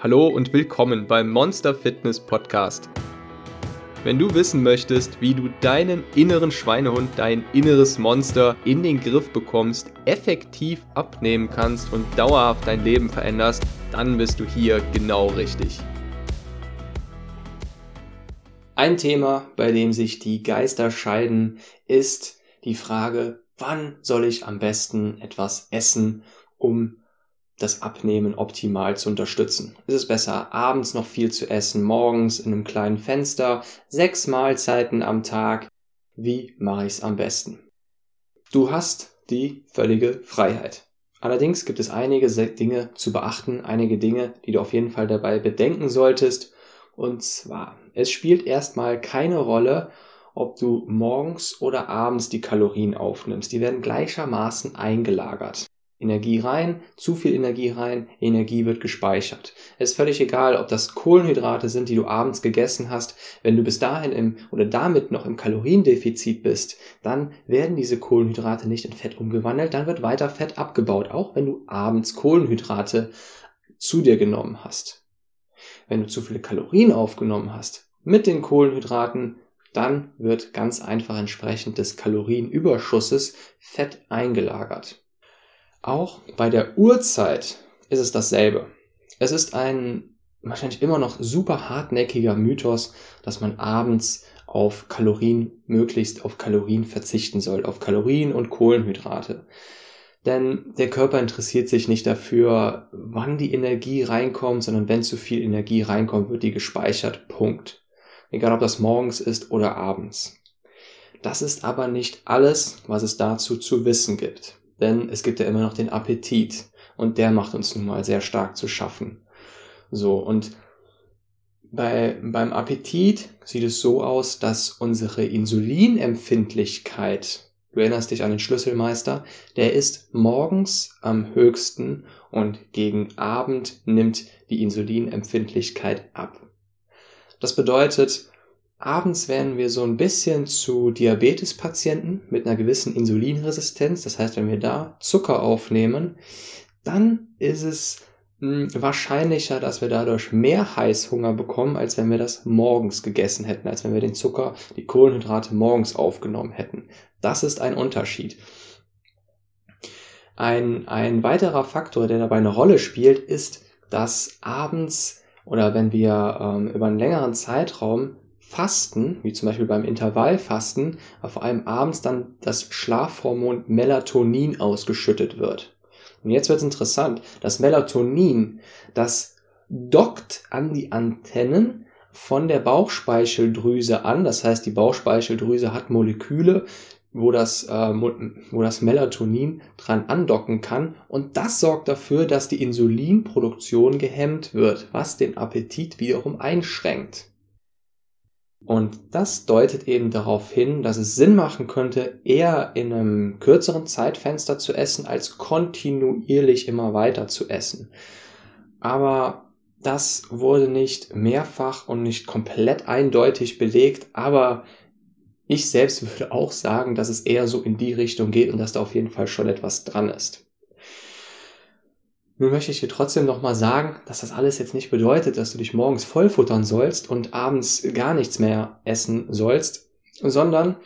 Hallo und willkommen beim Monster Fitness Podcast. Wenn du wissen möchtest, wie du deinen inneren Schweinehund, dein inneres Monster in den Griff bekommst, effektiv abnehmen kannst und dauerhaft dein Leben veränderst, dann bist du hier genau richtig. Ein Thema, bei dem sich die Geister scheiden, ist die Frage, wann soll ich am besten etwas essen, um das Abnehmen optimal zu unterstützen. Ist es besser, abends noch viel zu essen, morgens in einem kleinen Fenster, sechs Mahlzeiten am Tag? Wie mache ich es am besten? Du hast die völlige Freiheit. Allerdings gibt es einige Dinge zu beachten, einige Dinge, die du auf jeden Fall dabei bedenken solltest. Und zwar, es spielt erstmal keine Rolle, ob du morgens oder abends die Kalorien aufnimmst. Die werden gleichermaßen eingelagert. Energie rein, zu viel Energie rein, Energie wird gespeichert. Es ist völlig egal, ob das Kohlenhydrate sind, die du abends gegessen hast. Wenn du bis dahin im oder damit noch im Kaloriendefizit bist, dann werden diese Kohlenhydrate nicht in Fett umgewandelt, dann wird weiter Fett abgebaut, auch wenn du abends Kohlenhydrate zu dir genommen hast. Wenn du zu viele Kalorien aufgenommen hast mit den Kohlenhydraten, dann wird ganz einfach entsprechend des Kalorienüberschusses Fett eingelagert. Auch bei der Uhrzeit ist es dasselbe. Es ist ein wahrscheinlich immer noch super hartnäckiger Mythos, dass man abends auf Kalorien, möglichst auf Kalorien verzichten soll, auf Kalorien und Kohlenhydrate. Denn der Körper interessiert sich nicht dafür, wann die Energie reinkommt, sondern wenn zu viel Energie reinkommt, wird die gespeichert. Punkt. Egal ob das morgens ist oder abends. Das ist aber nicht alles, was es dazu zu wissen gibt denn es gibt ja immer noch den Appetit und der macht uns nun mal sehr stark zu schaffen. So, und bei, beim Appetit sieht es so aus, dass unsere Insulinempfindlichkeit, du erinnerst dich an den Schlüsselmeister, der ist morgens am höchsten und gegen Abend nimmt die Insulinempfindlichkeit ab. Das bedeutet, Abends werden wir so ein bisschen zu Diabetespatienten mit einer gewissen Insulinresistenz. Das heißt, wenn wir da Zucker aufnehmen, dann ist es hm, wahrscheinlicher, dass wir dadurch mehr Heißhunger bekommen, als wenn wir das morgens gegessen hätten, als wenn wir den Zucker, die Kohlenhydrate morgens aufgenommen hätten. Das ist ein Unterschied. Ein, ein weiterer Faktor, der dabei eine Rolle spielt, ist, dass abends oder wenn wir ähm, über einen längeren Zeitraum Fasten, wie zum Beispiel beim Intervallfasten, vor allem abends dann das Schlafhormon Melatonin ausgeschüttet wird. Und jetzt wird es interessant. Das Melatonin, das dockt an die Antennen von der Bauchspeicheldrüse an. Das heißt, die Bauchspeicheldrüse hat Moleküle, wo das, äh, wo das Melatonin dran andocken kann. Und das sorgt dafür, dass die Insulinproduktion gehemmt wird, was den Appetit wiederum einschränkt. Und das deutet eben darauf hin, dass es Sinn machen könnte, eher in einem kürzeren Zeitfenster zu essen, als kontinuierlich immer weiter zu essen. Aber das wurde nicht mehrfach und nicht komplett eindeutig belegt, aber ich selbst würde auch sagen, dass es eher so in die Richtung geht und dass da auf jeden Fall schon etwas dran ist. Nun möchte ich dir trotzdem nochmal sagen, dass das alles jetzt nicht bedeutet, dass du dich morgens vollfuttern sollst und abends gar nichts mehr essen sollst, sondern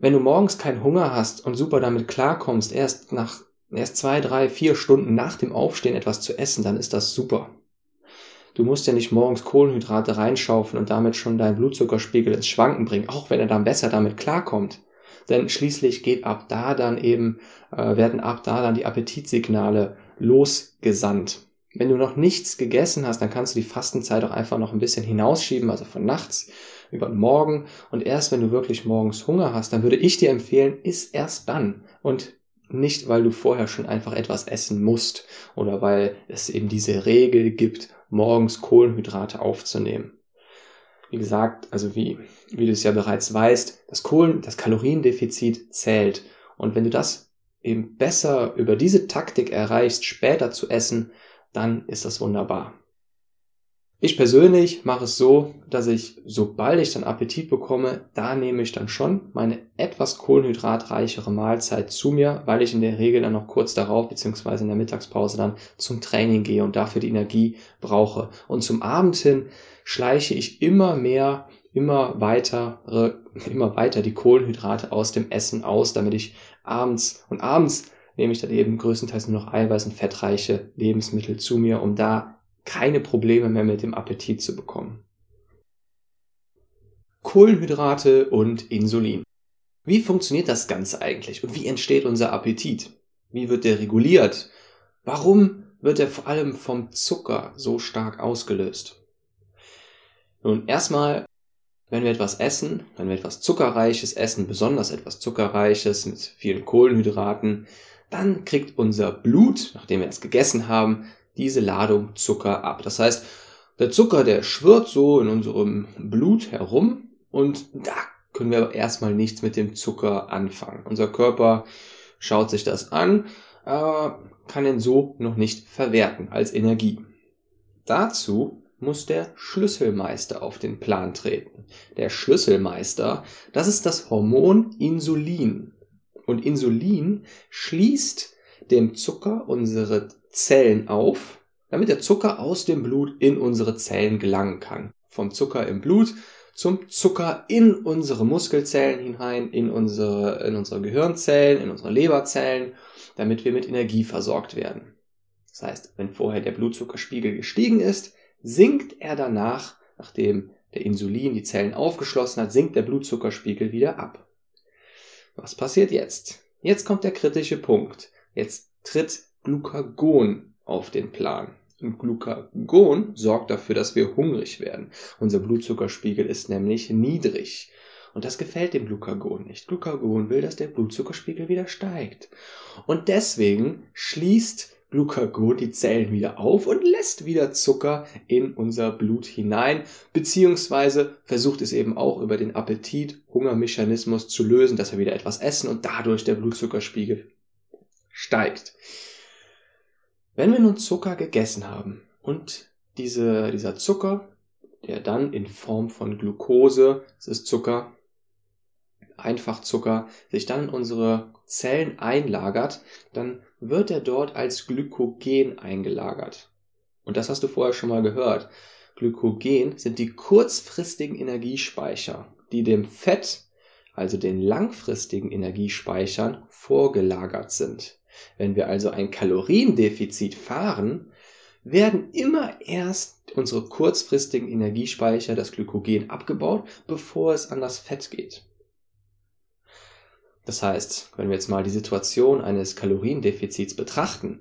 wenn du morgens keinen Hunger hast und super damit klarkommst, erst nach erst zwei, drei, vier Stunden nach dem Aufstehen etwas zu essen, dann ist das super. Du musst ja nicht morgens Kohlenhydrate reinschaufeln und damit schon deinen Blutzuckerspiegel ins Schwanken bringen, auch wenn er dann besser damit klarkommt. Denn schließlich geht ab da dann eben, äh, werden ab da dann die Appetitsignale losgesandt. Wenn du noch nichts gegessen hast, dann kannst du die Fastenzeit auch einfach noch ein bisschen hinausschieben, also von nachts über Morgen. Und erst wenn du wirklich morgens Hunger hast, dann würde ich dir empfehlen, iss erst dann. Und nicht, weil du vorher schon einfach etwas essen musst oder weil es eben diese Regel gibt, morgens Kohlenhydrate aufzunehmen. Wie gesagt, also wie, wie du es ja bereits weißt, das Kohlen, das Kaloriendefizit zählt. Und wenn du das eben besser über diese Taktik erreichst, später zu essen, dann ist das wunderbar. Ich persönlich mache es so, dass ich, sobald ich dann Appetit bekomme, da nehme ich dann schon meine etwas kohlenhydratreichere Mahlzeit zu mir, weil ich in der Regel dann noch kurz darauf, beziehungsweise in der Mittagspause dann zum Training gehe und dafür die Energie brauche. Und zum Abend hin schleiche ich immer mehr, immer weiter, immer weiter die Kohlenhydrate aus dem Essen aus, damit ich abends und abends nehme ich dann eben größtenteils nur noch eiweiß- und fettreiche Lebensmittel zu mir, um da keine Probleme mehr mit dem Appetit zu bekommen. Kohlenhydrate und Insulin. Wie funktioniert das Ganze eigentlich und wie entsteht unser Appetit? Wie wird der reguliert? Warum wird er vor allem vom Zucker so stark ausgelöst? Nun, erstmal, wenn wir etwas essen, wenn wir etwas Zuckerreiches essen, besonders etwas Zuckerreiches mit vielen Kohlenhydraten, dann kriegt unser Blut, nachdem wir es gegessen haben, diese Ladung Zucker ab. Das heißt, der Zucker, der schwirrt so in unserem Blut herum und da können wir aber erstmal nichts mit dem Zucker anfangen. Unser Körper schaut sich das an, aber kann ihn so noch nicht verwerten als Energie. Dazu muss der Schlüsselmeister auf den Plan treten. Der Schlüsselmeister, das ist das Hormon Insulin. Und Insulin schließt dem Zucker unsere Zellen auf, damit der Zucker aus dem Blut in unsere Zellen gelangen kann. Vom Zucker im Blut zum Zucker in unsere Muskelzellen hinein, in unsere, in unsere Gehirnzellen, in unsere Leberzellen, damit wir mit Energie versorgt werden. Das heißt, wenn vorher der Blutzuckerspiegel gestiegen ist, sinkt er danach, nachdem der Insulin die Zellen aufgeschlossen hat, sinkt der Blutzuckerspiegel wieder ab. Was passiert jetzt? Jetzt kommt der kritische Punkt. Jetzt tritt Glucagon auf den Plan. Und Glucagon sorgt dafür, dass wir hungrig werden. Unser Blutzuckerspiegel ist nämlich niedrig. Und das gefällt dem Glucagon nicht. Glucagon will, dass der Blutzuckerspiegel wieder steigt. Und deswegen schließt Glucagon die Zellen wieder auf und lässt wieder Zucker in unser Blut hinein, beziehungsweise versucht es eben auch über den Appetit-Hungermechanismus zu lösen, dass wir wieder etwas essen und dadurch der Blutzuckerspiegel steigt. Wenn wir nun Zucker gegessen haben und diese, dieser Zucker, der dann in Form von Glucose, das ist Zucker, Einfachzucker, sich dann in unsere Zellen einlagert, dann wird er dort als Glykogen eingelagert. Und das hast du vorher schon mal gehört. Glykogen sind die kurzfristigen Energiespeicher, die dem Fett, also den langfristigen Energiespeichern, vorgelagert sind. Wenn wir also ein Kaloriendefizit fahren, werden immer erst unsere kurzfristigen Energiespeicher, das Glykogen, abgebaut, bevor es an das Fett geht. Das heißt, wenn wir jetzt mal die Situation eines Kaloriendefizits betrachten,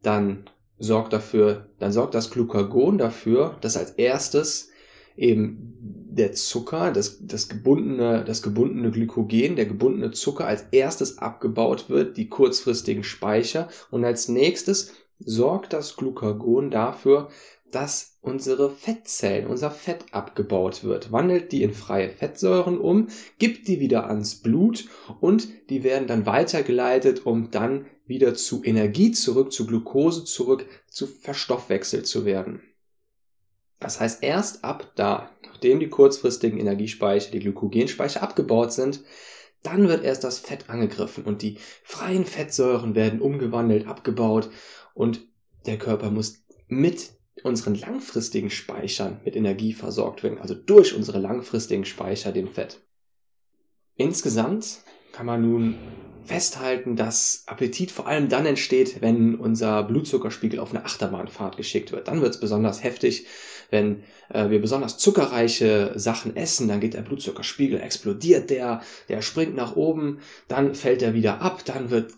dann sorgt dafür, dann sorgt das Glucagon dafür, dass als erstes eben der Zucker, das, das, gebundene, das gebundene Glykogen, der gebundene Zucker als erstes abgebaut wird, die kurzfristigen Speicher. Und als nächstes sorgt das Glucagon dafür, dass unsere Fettzellen, unser Fett abgebaut wird, wandelt die in freie Fettsäuren um, gibt die wieder ans Blut und die werden dann weitergeleitet, um dann wieder zu Energie zurück, zu Glucose zurück, zu verstoffwechselt zu werden. Das heißt, erst ab da, nachdem die kurzfristigen Energiespeicher, die Glykogenspeicher abgebaut sind, dann wird erst das Fett angegriffen und die freien Fettsäuren werden umgewandelt, abgebaut und der Körper muss mit unseren langfristigen Speichern mit Energie versorgt werden, also durch unsere langfristigen Speicher dem Fett. Insgesamt kann man nun festhalten, dass Appetit vor allem dann entsteht, wenn unser Blutzuckerspiegel auf eine Achterbahnfahrt geschickt wird. Dann wird es besonders heftig, wenn äh, wir besonders zuckerreiche Sachen essen, dann geht der Blutzuckerspiegel, explodiert der, der springt nach oben, dann fällt er wieder ab, dann wird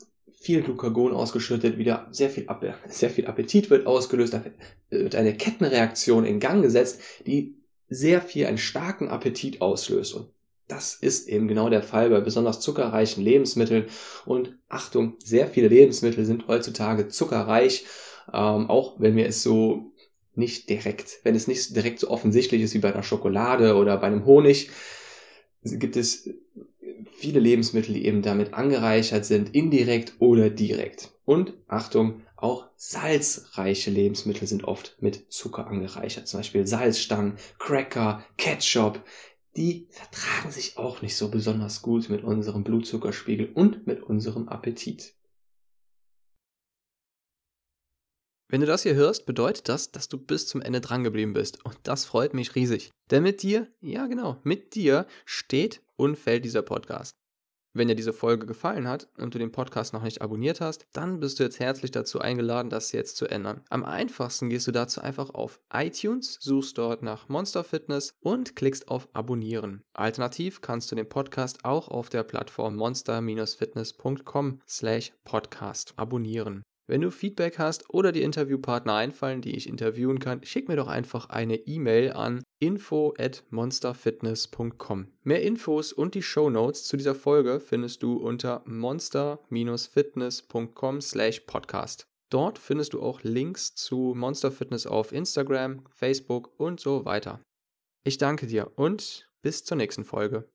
viel Glucagon ausgeschüttet, wieder sehr viel, sehr viel Appetit wird ausgelöst, da wird eine Kettenreaktion in Gang gesetzt, die sehr viel einen starken Appetit auslöst. Und das ist eben genau der Fall bei besonders zuckerreichen Lebensmitteln. Und Achtung, sehr viele Lebensmittel sind heutzutage zuckerreich, ähm, auch wenn wir es so nicht direkt, wenn es nicht direkt so offensichtlich ist wie bei einer Schokolade oder bei einem Honig, gibt es viele Lebensmittel, die eben damit angereichert sind, indirekt oder direkt. Und Achtung, Auch salzreiche Lebensmittel sind oft mit Zucker angereichert. Zum Beispiel Salzstangen, Cracker, Ketchup. Die vertragen sich auch nicht so besonders gut mit unserem Blutzuckerspiegel und mit unserem Appetit. Wenn du das hier hörst, bedeutet das, dass du bis zum Ende drangeblieben bist. Und das freut mich riesig. Denn mit dir, ja genau, mit dir steht und fällt dieser Podcast. Wenn dir diese Folge gefallen hat und du den Podcast noch nicht abonniert hast, dann bist du jetzt herzlich dazu eingeladen, das jetzt zu ändern. Am einfachsten gehst du dazu einfach auf iTunes, suchst dort nach Monster Fitness und klickst auf Abonnieren. Alternativ kannst du den Podcast auch auf der Plattform monster-fitness.com slash podcast abonnieren. Wenn du Feedback hast oder die Interviewpartner einfallen, die ich interviewen kann, schick mir doch einfach eine E-Mail an info at monsterfitness.com. Mehr Infos und die Show Notes zu dieser Folge findest du unter monster-fitness.com slash podcast. Dort findest du auch Links zu Monster Fitness auf Instagram, Facebook und so weiter. Ich danke dir und bis zur nächsten Folge.